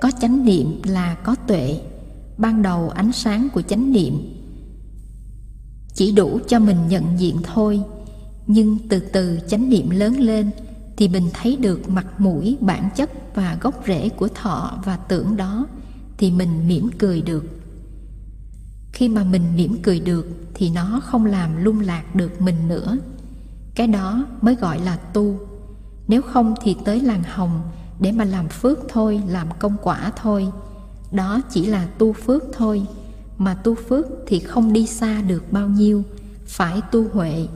có chánh niệm là có tuệ. Ban đầu ánh sáng của chánh niệm chỉ đủ cho mình nhận diện thôi. Nhưng từ từ chánh niệm lớn lên thì mình thấy được mặt mũi, bản chất và gốc rễ của thọ và tưởng đó thì mình mỉm cười được. Khi mà mình mỉm cười được thì nó không làm lung lạc được mình nữa. Cái đó mới gọi là tu. Nếu không thì tới làng hồng để mà làm phước thôi, làm công quả thôi. Đó chỉ là tu phước thôi. Mà tu phước thì không đi xa được bao nhiêu. Phải tu huệ.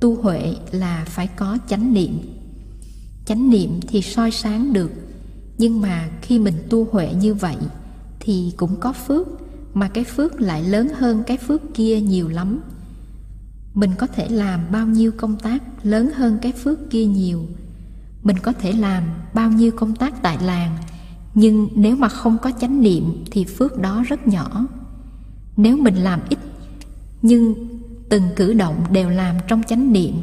Tu huệ là phải có chánh niệm. Chánh niệm thì soi sáng được. Nhưng mà khi mình tu huệ như vậy thì cũng có phước, mà cái phước lại lớn hơn cái phước kia nhiều lắm. Mình có thể làm bao nhiêu công tác lớn hơn cái phước kia nhiều mình có thể làm bao nhiêu công tác tại làng, nhưng nếu mà không có chánh niệm thì phước đó rất nhỏ. Nếu mình làm ít, nhưng từng cử động đều làm trong chánh niệm,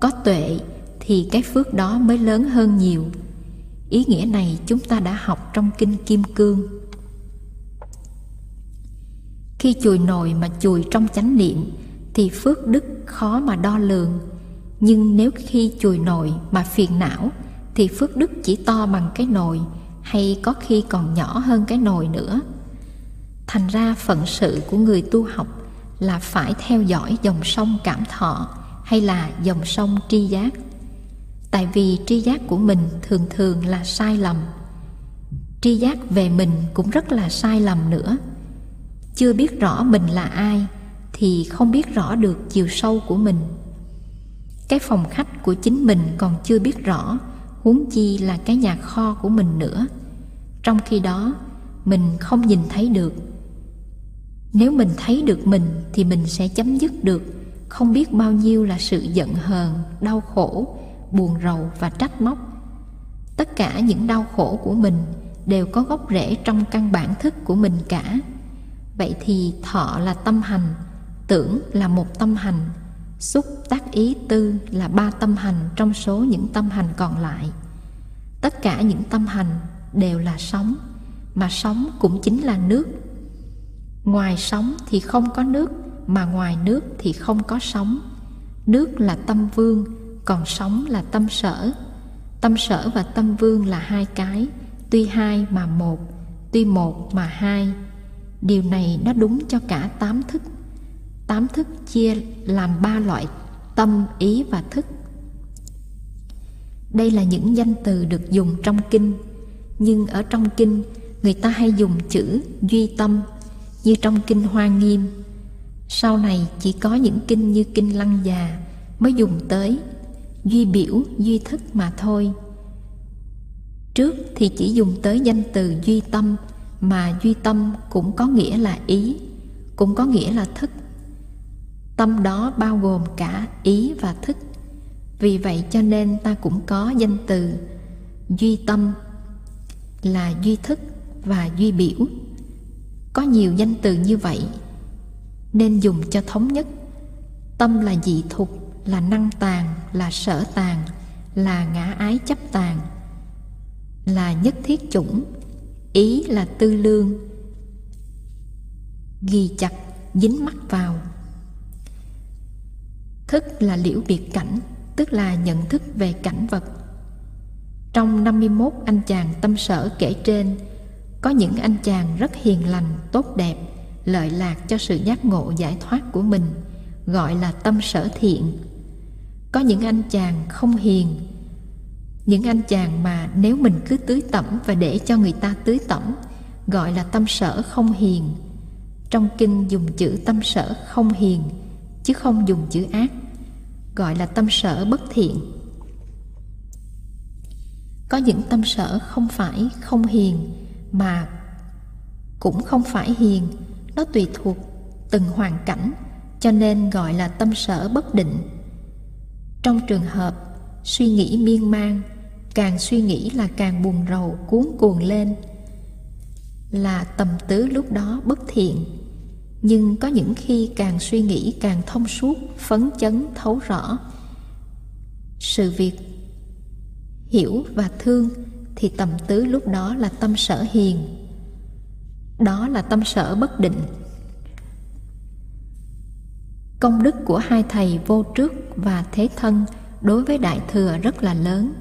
có tuệ, thì cái phước đó mới lớn hơn nhiều. Ý nghĩa này chúng ta đã học trong kinh kim cương. Khi chùi nồi mà chùi trong chánh niệm, thì phước đức khó mà đo lường. Nhưng nếu khi chùi nồi mà phiền não thì phước đức chỉ to bằng cái nồi, hay có khi còn nhỏ hơn cái nồi nữa. Thành ra phận sự của người tu học là phải theo dõi dòng sông cảm thọ hay là dòng sông tri giác. Tại vì tri giác của mình thường thường là sai lầm. Tri giác về mình cũng rất là sai lầm nữa. Chưa biết rõ mình là ai thì không biết rõ được chiều sâu của mình. Cái phòng khách của chính mình còn chưa biết rõ huống chi là cái nhà kho của mình nữa. Trong khi đó, mình không nhìn thấy được. Nếu mình thấy được mình thì mình sẽ chấm dứt được. Không biết bao nhiêu là sự giận hờn, đau khổ, buồn rầu và trách móc. Tất cả những đau khổ của mình đều có gốc rễ trong căn bản thức của mình cả. Vậy thì thọ là tâm hành, tưởng là một tâm hành xúc tác ý tư là ba tâm hành trong số những tâm hành còn lại. Tất cả những tâm hành đều là sống mà sống cũng chính là nước. Ngoài sống thì không có nước, mà ngoài nước thì không có sống nước là tâm vương, còn sống là tâm sở. Tâm sở và tâm vương là hai cái, tuy hai mà một, tuy một mà hai. Điều này nó đúng cho cả tám thức tám thức chia làm ba loại, tâm, ý và thức. Đây là những danh từ được dùng trong kinh, nhưng ở trong kinh, người ta hay dùng chữ duy tâm, như trong kinh hoa nghiêm. Sau này chỉ có những kinh như kinh lăng già mới dùng tới, duy biểu, duy thức mà thôi. Trước thì chỉ dùng tới danh từ duy tâm, mà duy tâm cũng có nghĩa là ý, cũng có nghĩa là thức tâm đó bao gồm cả ý và thức. Vì vậy cho nên ta cũng có danh từ duy tâm là duy thức và duy biểu. Có nhiều danh từ như vậy, nên dùng cho thống nhất. Tâm là dị thục là năng tàn là sở tàn là ngã ái chấp tàn là nhất thiết chủng. Ý là tư lương, ghi chặt, dính mắt vào thức là liễu biệt cảnh, tức là nhận thức về cảnh vật. Trong 51 anh chàng tâm sở kể trên, có những anh chàng rất hiền lành, tốt đẹp, lợi lạc cho sự giác ngộ giải thoát của mình, gọi là tâm sở thiện. Có những anh chàng không hiền, những anh chàng mà nếu mình cứ tưới tẩm và để cho người ta tưới tẩm, gọi là tâm sở không hiền. Trong kinh dùng chữ tâm sở không hiền, chứ không dùng chữ ác gọi là tâm sở bất thiện. Có những tâm sở không phải không hiền, mà cũng không phải hiền. Nó tùy thuộc từng hoàn cảnh, cho nên gọi là tâm sở bất định. Trong trường hợp suy nghĩ miên man, càng suy nghĩ là càng buồn rầu, cuốn cuồng lên, là tầm tứ lúc đó bất thiện nhưng có những khi càng suy nghĩ càng thông suốt, phấn chấn, thấu rõ. Sự việc hiểu và thương thì tầm tứ lúc đó là tâm sở hiền. Đó là tâm sở bất định. Công đức của hai thầy vô trước và thế thân đối với đại thừa rất là lớn.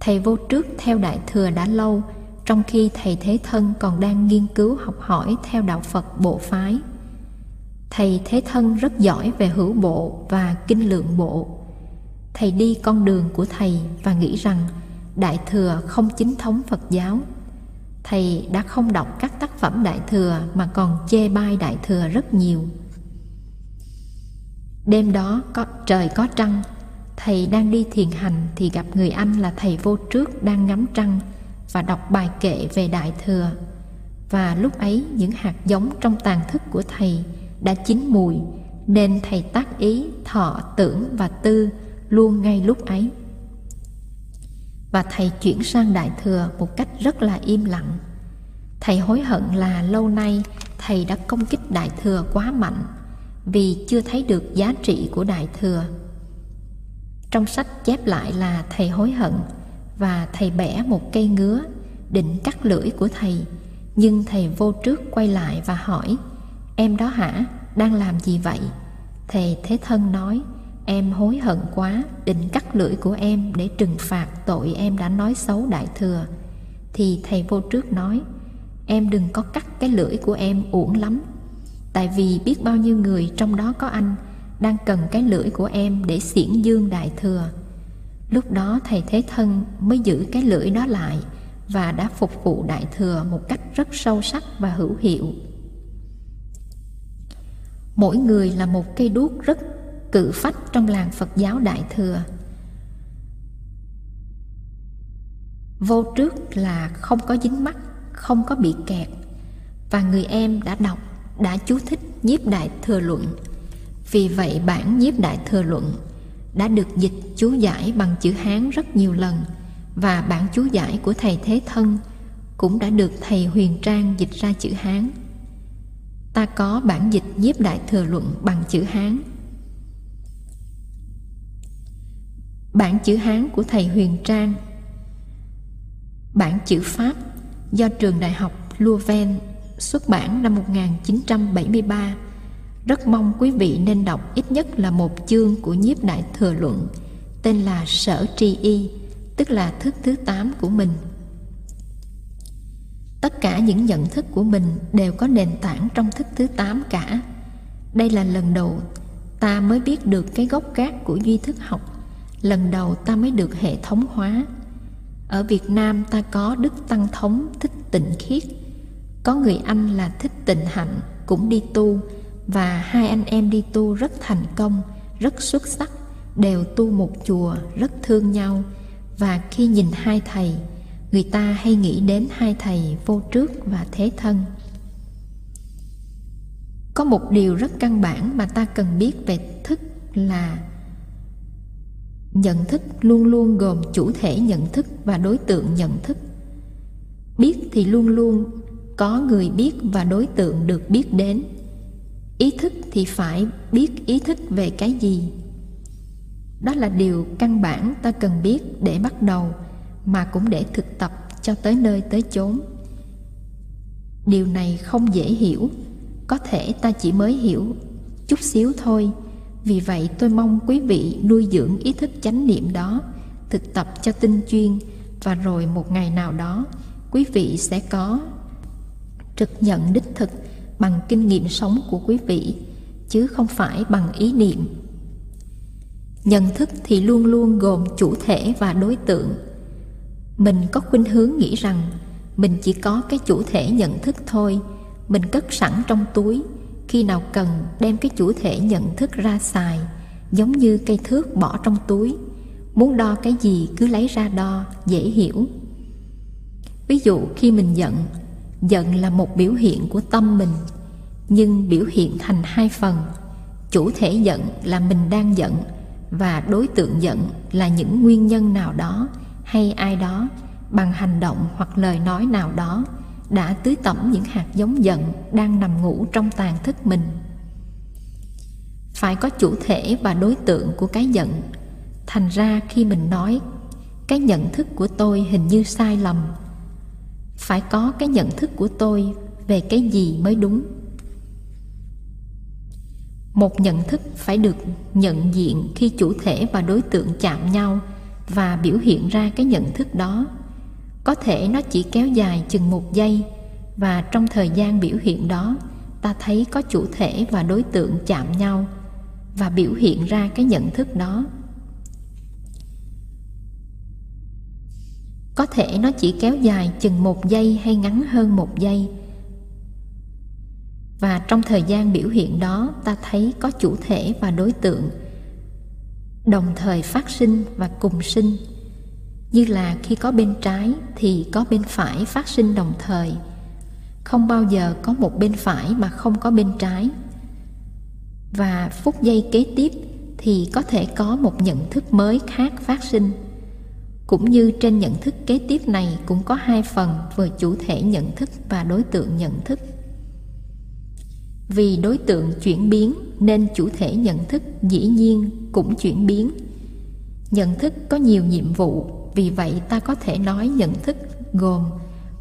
Thầy vô trước theo đại thừa đã lâu, trong khi thầy thế thân còn đang nghiên cứu học hỏi theo đạo phật bộ phái thầy thế thân rất giỏi về hữu bộ và kinh lượng bộ. Thầy đi con đường của thầy và nghĩ rằng đại thừa không chính thống phật giáo. Thầy đã không đọc các tác phẩm đại thừa mà còn chê bai đại thừa rất nhiều. Đêm đó có, trời có trăng. Thầy đang đi thiền hành thì gặp người anh là thầy vô trước đang ngắm trăng và đọc bài kệ về đại thừa. Và lúc ấy, những hạt giống trong tàn thức của thầy đã chín mùi, nên thầy tác ý thọ tưởng và tư luôn ngay lúc ấy. Và thầy chuyển sang đại thừa một cách rất là im lặng. Thầy hối hận là lâu nay thầy đã công kích đại thừa quá mạnh vì chưa thấy được giá trị của đại thừa. Trong sách chép lại là thầy hối hận và thầy bẻ một cây ngứa định cắt lưỡi của thầy, nhưng thầy vô trước quay lại và hỏi em đó hả? Đang làm gì vậy? Thầy thế thân nói, em hối hận quá, định cắt lưỡi của em để trừng phạt tội em đã nói xấu đại thừa. Thì thầy vô trước nói, em đừng có cắt cái lưỡi của em uổng lắm. Tại vì biết bao nhiêu người trong đó có anh đang cần cái lưỡi của em để xiển dương đại thừa. Lúc đó thầy thế thân mới giữ cái lưỡi đó lại và đã phục vụ đại thừa một cách rất sâu sắc và hữu hiệu mỗi người là một cây đuốc rất cự phách trong làng phật giáo đại thừa. Vô trước là không có dính mắt, không có bị kẹt. Và người em đã đọc, đã chú thích nhiếp đại thừa luận. Vì vậy bản nhiếp đại thừa luận đã được dịch chú giải bằng chữ hán rất nhiều lần. Và bản chú giải của thầy thế thân cũng đã được thầy huyền trang dịch ra chữ hán ta có bản dịch nhiếp đại thừa luận bằng chữ hán. Bản chữ hán của thầy huyền trang. Bản chữ pháp do trường đại học Louvain xuất bản năm 1973 rất mong quý vị nên đọc ít nhất là một chương của nhiếp đại thừa luận, tên là sở tri y, tức là thức thứ tám của mình tất cả những nhận thức của mình đều có nền tảng trong thức thứ tám cả. Đây là lần đầu ta mới biết được cái gốc gác của duy thức học. Lần đầu ta mới được hệ thống hóa. Ở việt nam ta có đức tăng thống thích tịnh khiết. Có người anh là thích tịnh hạnh cũng đi tu, và hai anh em đi tu rất thành công, rất xuất sắc, đều tu một chùa rất thương nhau. Và khi nhìn hai thầy người ta hay nghĩ đến hai thầy vô trước và thế thân. Có một điều rất căn bản mà ta cần biết về thức là nhận thức luôn luôn gồm chủ thể nhận thức và đối tượng nhận thức. Biết thì luôn luôn có người biết và đối tượng được biết đến. Ý thức thì phải biết ý thức về cái gì? Đó là điều căn bản ta cần biết để bắt đầu mà cũng để thực tập cho tới nơi tới chốn. Điều này không dễ hiểu. Có thể ta chỉ mới hiểu chút xíu thôi. Vì vậy tôi mong quý vị nuôi dưỡng ý thức chánh niệm đó, thực tập cho tinh chuyên, và rồi một ngày nào đó, quý vị sẽ có trực nhận đích thực bằng kinh nghiệm sống của quý vị, chứ không phải bằng ý niệm. Nhận thức thì luôn luôn gồm chủ thể và đối tượng mình có khuynh hướng nghĩ rằng mình chỉ có cái chủ thể nhận thức thôi. Mình cất sẵn trong túi. Khi nào cần đem cái chủ thể nhận thức ra xài, giống như cây thước bỏ trong túi. Muốn đo cái gì cứ lấy ra đo, dễ hiểu. Ví dụ khi mình giận giận là một biểu hiện của tâm mình, nhưng biểu hiện thành hai phần. Chủ thể giận là mình đang giận và đối tượng giận là những nguyên nhân nào đó hay ai đó, bằng hành động hoặc lời nói nào đó, đã tưới tẩm những hạt giống giận đang nằm ngủ trong tàn thức mình. Phải có chủ thể và đối tượng của cái giận. Thành ra khi mình nói, cái nhận thức của tôi hình như sai lầm. Phải có cái nhận thức của tôi về cái gì mới đúng? Một nhận thức phải được nhận diện khi chủ thể và đối tượng chạm nhau và biểu hiện ra cái nhận thức đó. Có thể nó chỉ kéo dài chừng một giây, và trong thời gian biểu hiện đó, ta thấy có chủ thể và đối tượng chạm nhau và biểu hiện ra cái nhận thức đó. Có thể nó chỉ kéo dài chừng một giây hay ngắn hơn một giây. Và trong thời gian biểu hiện đó, ta thấy có chủ thể và đối tượng đồng thời phát sinh và cùng sinh. Như là khi có bên trái thì có bên phải phát sinh đồng thời. Không bao giờ có một bên phải mà không có bên trái. Và phút giây kế tiếp thì có thể có một nhận thức mới khác phát sinh. Cũng như trên nhận thức kế tiếp này cũng có hai phần vừa chủ thể nhận thức và đối tượng nhận thức vì đối tượng chuyển biến nên chủ thể nhận thức dĩ nhiên cũng chuyển biến. Nhận thức có nhiều nhiệm vụ, vì vậy ta có thể nói nhận thức gồm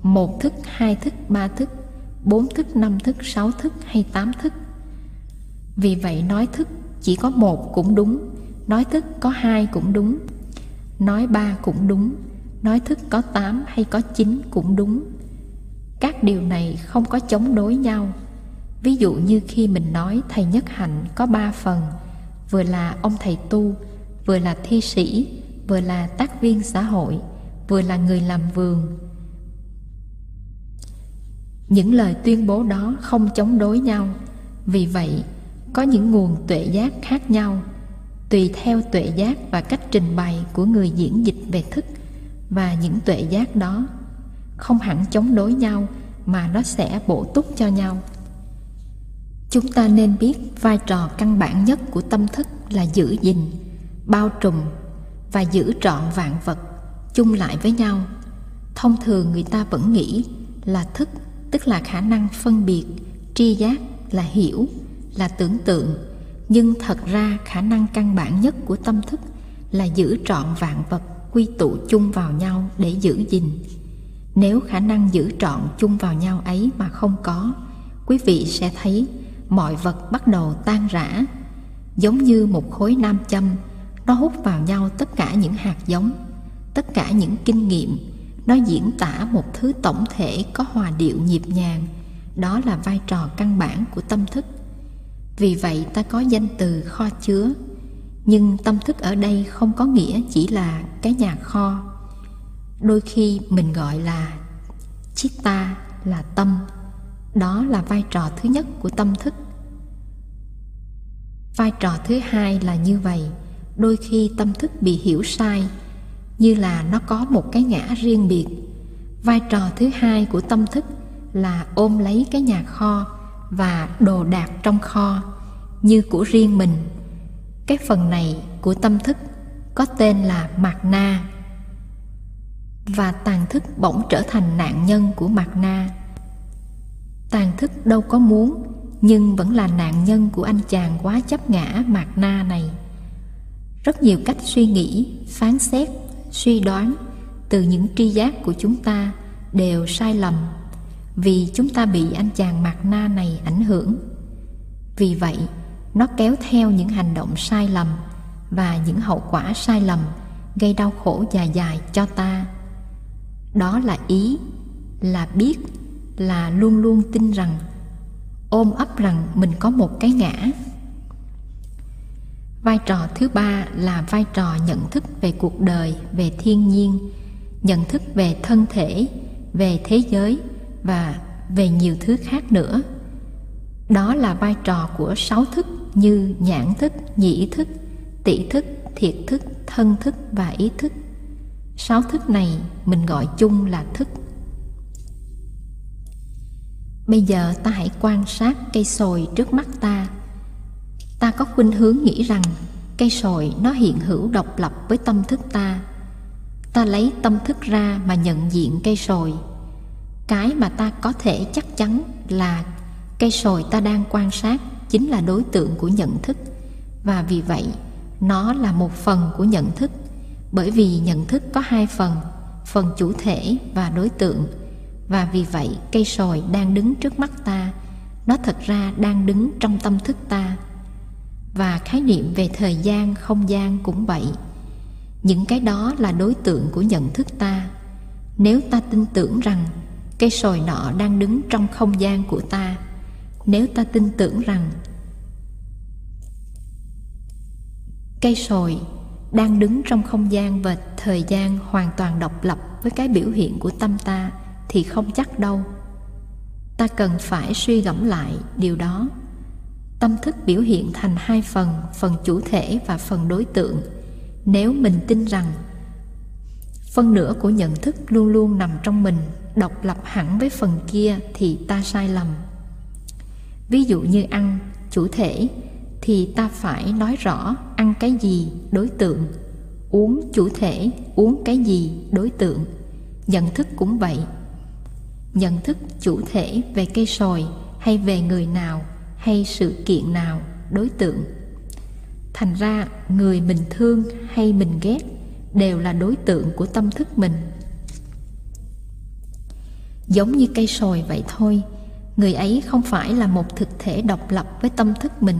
một thức, hai thức, ba thức, bốn thức, năm thức, sáu thức hay tám thức. Vì vậy nói thức chỉ có một cũng đúng, nói thức có hai cũng đúng, nói ba cũng đúng, nói thức có tám hay có chín cũng đúng. Các điều này không có chống đối nhau ví dụ như khi mình nói thầy nhất hạnh có ba phần, vừa là ông thầy tu, vừa là thi sĩ, vừa là tác viên xã hội, vừa là người làm vườn. Những lời tuyên bố đó không chống đối nhau. Vì vậy, có những nguồn tuệ giác khác nhau, tùy theo tuệ giác và cách trình bày của người diễn dịch về thức và những tuệ giác đó. Không hẳn chống đối nhau mà nó sẽ bổ túc cho nhau chúng ta nên biết vai trò căn bản nhất của tâm thức là giữ gìn, bao trùm và giữ trọn vạn vật chung lại với nhau. Thông thường người ta vẫn nghĩ là thức, tức là khả năng phân biệt, tri giác là hiểu, là tưởng tượng. Nhưng thật ra khả năng căn bản nhất của tâm thức là giữ trọn vạn vật quy tụ chung vào nhau để giữ gìn. Nếu khả năng giữ trọn chung vào nhau ấy mà không có, quý vị sẽ thấy mọi vật bắt đầu tan rã, giống như một khối nam châm nó hút vào nhau tất cả những hạt giống, tất cả những kinh nghiệm. Nó diễn tả một thứ tổng thể có hòa điệu nhịp nhàng, đó là vai trò căn bản của tâm thức. Vì vậy ta có danh từ kho chứa, nhưng tâm thức ở đây không có nghĩa chỉ là cái nhà kho. Đôi khi mình gọi là chitta, là tâm đó là vai trò thứ nhất của tâm thức. Vai trò thứ hai là như vậy, đôi khi tâm thức bị hiểu sai, như là nó có một cái ngã riêng biệt. Vai trò thứ hai của tâm thức là ôm lấy cái nhà kho và đồ đạc trong kho, như của riêng mình. Cái phần này của tâm thức có tên là mạt na, và tàn thức bỗng trở thành nạn nhân của mạt na tàn thức đâu có muốn, nhưng vẫn là nạn nhân của anh chàng quá chấp ngã mạt na này. Rất nhiều cách suy nghĩ, phán xét, suy đoán từ những tri giác của chúng ta đều sai lầm vì chúng ta bị anh chàng mạt na này ảnh hưởng. Vì vậy, nó kéo theo những hành động sai lầm và những hậu quả sai lầm gây đau khổ dài dài cho ta. Đó là ý là biết là luôn luôn tin rằng, ôm ấp rằng mình có một cái ngã. Vai trò thứ ba là vai trò nhận thức về cuộc đời, về thiên nhiên, nhận thức về thân thể, về thế giới và về nhiều thứ khác nữa. Đó là vai trò của sáu thức như nhãn thức, nhĩ thức tỷ thức, thiệt thức, thân thức và ý thức. Sáu thức này mình gọi chung là thức bây giờ ta hãy quan sát cây sồi trước mắt ta. Ta có khuynh hướng nghĩ rằng cây sồi nó hiện hữu độc lập với tâm thức ta. Ta lấy tâm thức ra mà nhận diện cây sồi. Cái mà ta có thể chắc chắn là cây sồi ta đang quan sát chính là đối tượng của nhận thức. Và vì vậy, nó là một phần của nhận thức. Bởi vì nhận thức có hai phần phần chủ thể và đối tượng và vì vậy, cây sồi đang đứng trước mắt ta. Nó thật ra đang đứng trong tâm thức ta. Và khái niệm về thời gian, không gian cũng vậy. Những cái đó là đối tượng của nhận thức ta. Nếu ta tin tưởng rằng cây sồi nọ đang đứng trong không gian của ta, nếu ta tin tưởng rằng cây sồi đang đứng trong không gian và thời gian hoàn toàn độc lập với cái biểu hiện của tâm ta thì không chắc đâu. Ta cần phải suy gẫm lại điều đó. Tâm thức biểu hiện thành hai phần phần chủ thể và phần đối tượng. Nếu mình tin rằng phân nửa của nhận thức luôn luôn nằm trong mình, độc lập hẳn với phần kia thì ta sai lầm. Ví dụ như ăn, chủ thể, thì ta phải nói rõ ăn cái gì, đối tượng. Uống, chủ thể, uống cái gì, đối tượng. Nhận thức cũng vậy nhận thức chủ thể về cây sồi hay về người nào hay sự kiện nào, đối tượng. Thành ra, người mình thương hay mình ghét đều là đối tượng của tâm thức mình. Giống như cây sồi vậy thôi, người ấy không phải là một thực thể độc lập với tâm thức mình.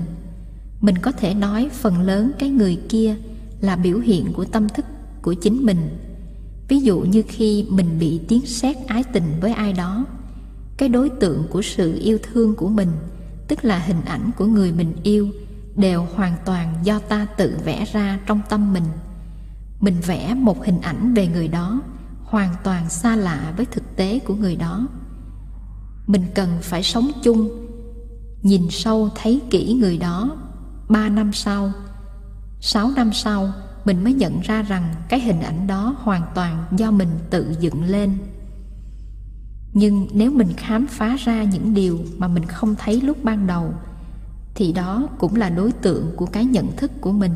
Mình có thể nói phần lớn cái người kia là biểu hiện của tâm thức của chính mình ví dụ như khi mình bị tiếng sét ái tình với ai đó, cái đối tượng của sự yêu thương của mình, tức là hình ảnh của người mình yêu, đều hoàn toàn do ta tự vẽ ra trong tâm mình. Mình vẽ một hình ảnh về người đó, hoàn toàn xa lạ với thực tế của người đó. Mình cần phải sống chung, nhìn sâu thấy kỹ người đó ba năm sau, sáu năm sau mình mới nhận ra rằng cái hình ảnh đó hoàn toàn do mình tự dựng lên. Nhưng nếu mình khám phá ra những điều mà mình không thấy lúc ban đầu, thì đó cũng là đối tượng của cái nhận thức của mình.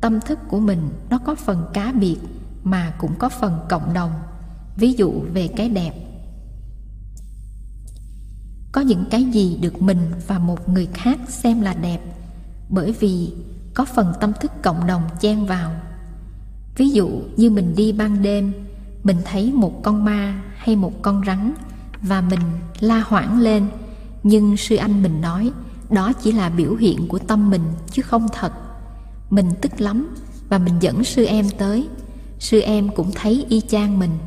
Tâm thức của mình nó có phần cá biệt mà cũng có phần cộng đồng, ví dụ về cái đẹp. Có những cái gì được mình và một người khác xem là đẹp bởi vì có phần tâm thức cộng đồng chen vào. Ví dụ như mình đi ban đêm, mình thấy một con ma hay một con rắn và mình la hoảng lên. Nhưng sư anh mình nói, đó chỉ là biểu hiện của tâm mình chứ không thật. Mình tức lắm và mình dẫn sư em tới. Sư em cũng thấy y chang mình.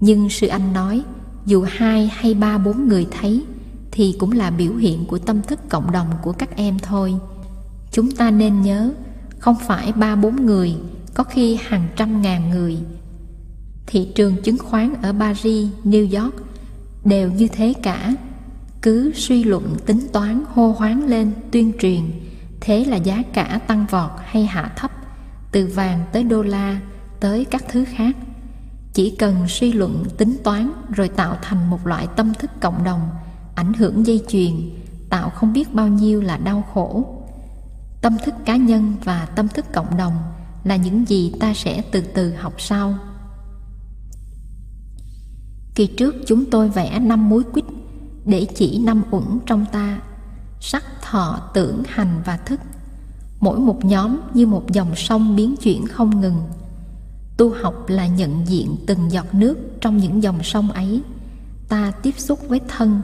Nhưng sư anh nói, dù hai hay ba bốn người thấy thì cũng là biểu hiện của tâm thức cộng đồng của các em thôi chúng ta nên nhớ, không phải ba bốn người, có khi hàng trăm ngàn người. Thị trường chứng khoán ở paris, new york đều như thế cả. Cứ suy luận tính toán hô hoáng lên tuyên truyền, thế là giá cả tăng vọt hay hạ thấp, từ vàng tới đô la, tới các thứ khác. Chỉ cần suy luận tính toán rồi tạo thành một loại tâm thức cộng đồng, ảnh hưởng dây chuyền, tạo không biết bao nhiêu là đau khổ tâm thức cá nhân và tâm thức cộng đồng là những gì ta sẽ từ từ học sau. Kỳ trước chúng tôi vẽ năm múi quýt để chỉ năm uẩn trong ta. Sắc, thọ, tưởng, hành và thức. Mỗi một nhóm như một dòng sông biến chuyển không ngừng. Tu học là nhận diện từng giọt nước trong những dòng sông ấy. Ta tiếp xúc với thân,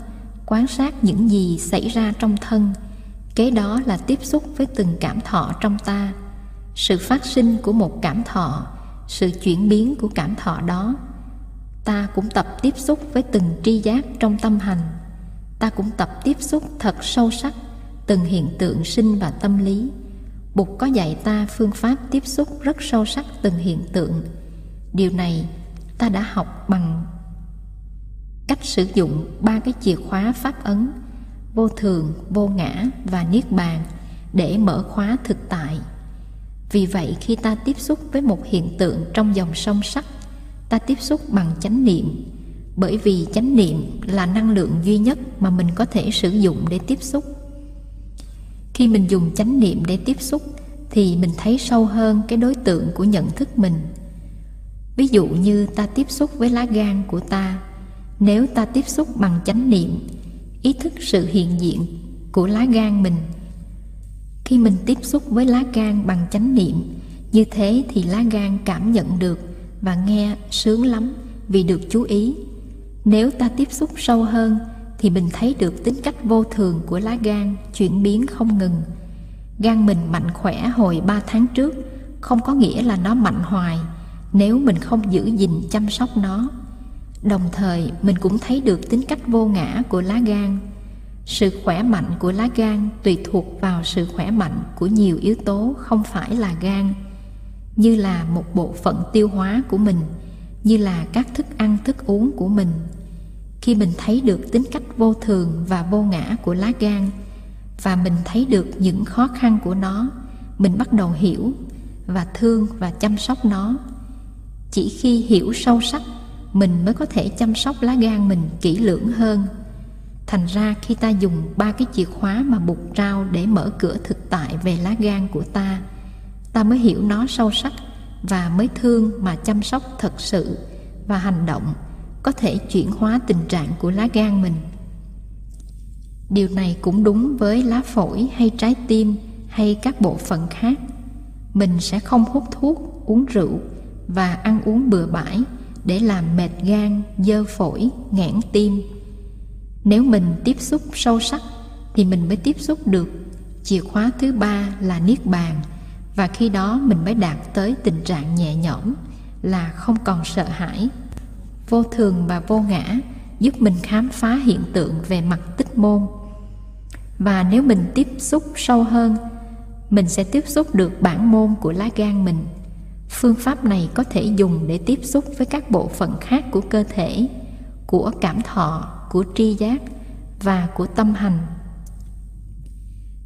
quan sát những gì xảy ra trong thân kế đó là tiếp xúc với từng cảm thọ trong ta. Sự phát sinh của một cảm thọ, sự chuyển biến của cảm thọ đó, ta cũng tập tiếp xúc với từng tri giác trong tâm hành. Ta cũng tập tiếp xúc thật sâu sắc từng hiện tượng sinh và tâm lý. Bụt có dạy ta phương pháp tiếp xúc rất sâu sắc từng hiện tượng. Điều này ta đã học bằng cách sử dụng ba cái chìa khóa pháp ấn vô thường, vô ngã và niết bàn để mở khóa thực tại. Vì vậy khi ta tiếp xúc với một hiện tượng trong dòng sông sắc, ta tiếp xúc bằng chánh niệm, bởi vì chánh niệm là năng lượng duy nhất mà mình có thể sử dụng để tiếp xúc. Khi mình dùng chánh niệm để tiếp xúc thì mình thấy sâu hơn cái đối tượng của nhận thức mình. Ví dụ như ta tiếp xúc với lá gan của ta. Nếu ta tiếp xúc bằng chánh niệm ý thức sự hiện diện của lá gan mình. Khi mình tiếp xúc với lá gan bằng chánh niệm, như thế thì lá gan cảm nhận được và nghe sướng lắm vì được chú ý. Nếu ta tiếp xúc sâu hơn thì mình thấy được tính cách vô thường của lá gan chuyển biến không ngừng. Gan mình mạnh khỏe hồi 3 tháng trước, không có nghĩa là nó mạnh hoài nếu mình không giữ gìn chăm sóc nó đồng thời, mình cũng thấy được tính cách vô ngã của lá gan. Sự khỏe mạnh của lá gan tùy thuộc vào sự khỏe mạnh của nhiều yếu tố không phải là gan, như là một bộ phận tiêu hóa của mình, như là các thức ăn, thức uống của mình. Khi mình thấy được tính cách vô thường và vô ngã của lá gan, và mình thấy được những khó khăn của nó, mình bắt đầu hiểu và thương và chăm sóc nó. Chỉ khi hiểu sâu sắc mình mới có thể chăm sóc lá gan mình kỹ lưỡng hơn. Thành ra khi ta dùng ba cái chìa khóa mà bục trao để mở cửa thực tại về lá gan của ta ta mới hiểu nó sâu sắc và mới thương mà chăm sóc thật sự và hành động có thể chuyển hóa tình trạng của lá gan mình. Điều này cũng đúng với lá phổi hay trái tim hay các bộ phận khác. Mình sẽ không hút thuốc, uống rượu và ăn uống bừa bãi để làm mệt gan, dơ phổi, nghẽn tim. Nếu mình tiếp xúc sâu sắc thì mình mới tiếp xúc được. Chìa khóa thứ ba là niết bàn. Và khi đó mình mới đạt tới tình trạng nhẹ nhõm, là không còn sợ hãi. Vô thường và vô ngã giúp mình khám phá hiện tượng về mặt tích môn. Và nếu mình tiếp xúc sâu hơn, mình sẽ tiếp xúc được bản môn của lá gan mình phương pháp này có thể dùng để tiếp xúc với các bộ phận khác của cơ thể, của cảm thọ, của tri giác và của tâm hành.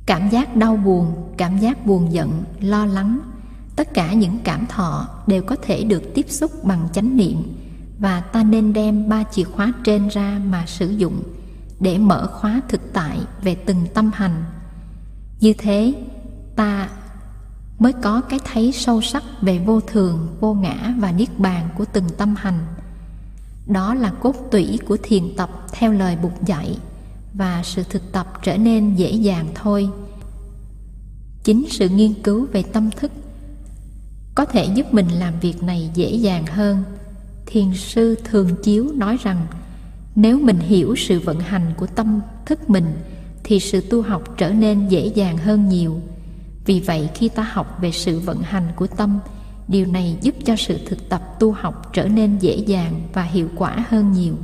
Cảm giác đau buồn, cảm giác buồn giận, lo lắng, tất cả những cảm thọ đều có thể được tiếp xúc bằng chánh niệm và ta nên đem ba chìa khóa trên ra mà sử dụng để mở khóa thực tại về từng tâm hành. Như thế, ta mới có cái thấy sâu sắc về vô thường, vô ngã và niết bàn của từng tâm hành. Đó là cốt tủy của thiền tập theo lời bục dạy, và sự thực tập trở nên dễ dàng thôi. Chính sự nghiên cứu về tâm thức có thể giúp mình làm việc này dễ dàng hơn. Thiền sư thường chiếu nói rằng, nếu mình hiểu sự vận hành của tâm thức mình, thì sự tu học trở nên dễ dàng hơn nhiều vì vậy khi ta học về sự vận hành của tâm, điều này giúp cho sự thực tập tu học trở nên dễ dàng và hiệu quả hơn nhiều.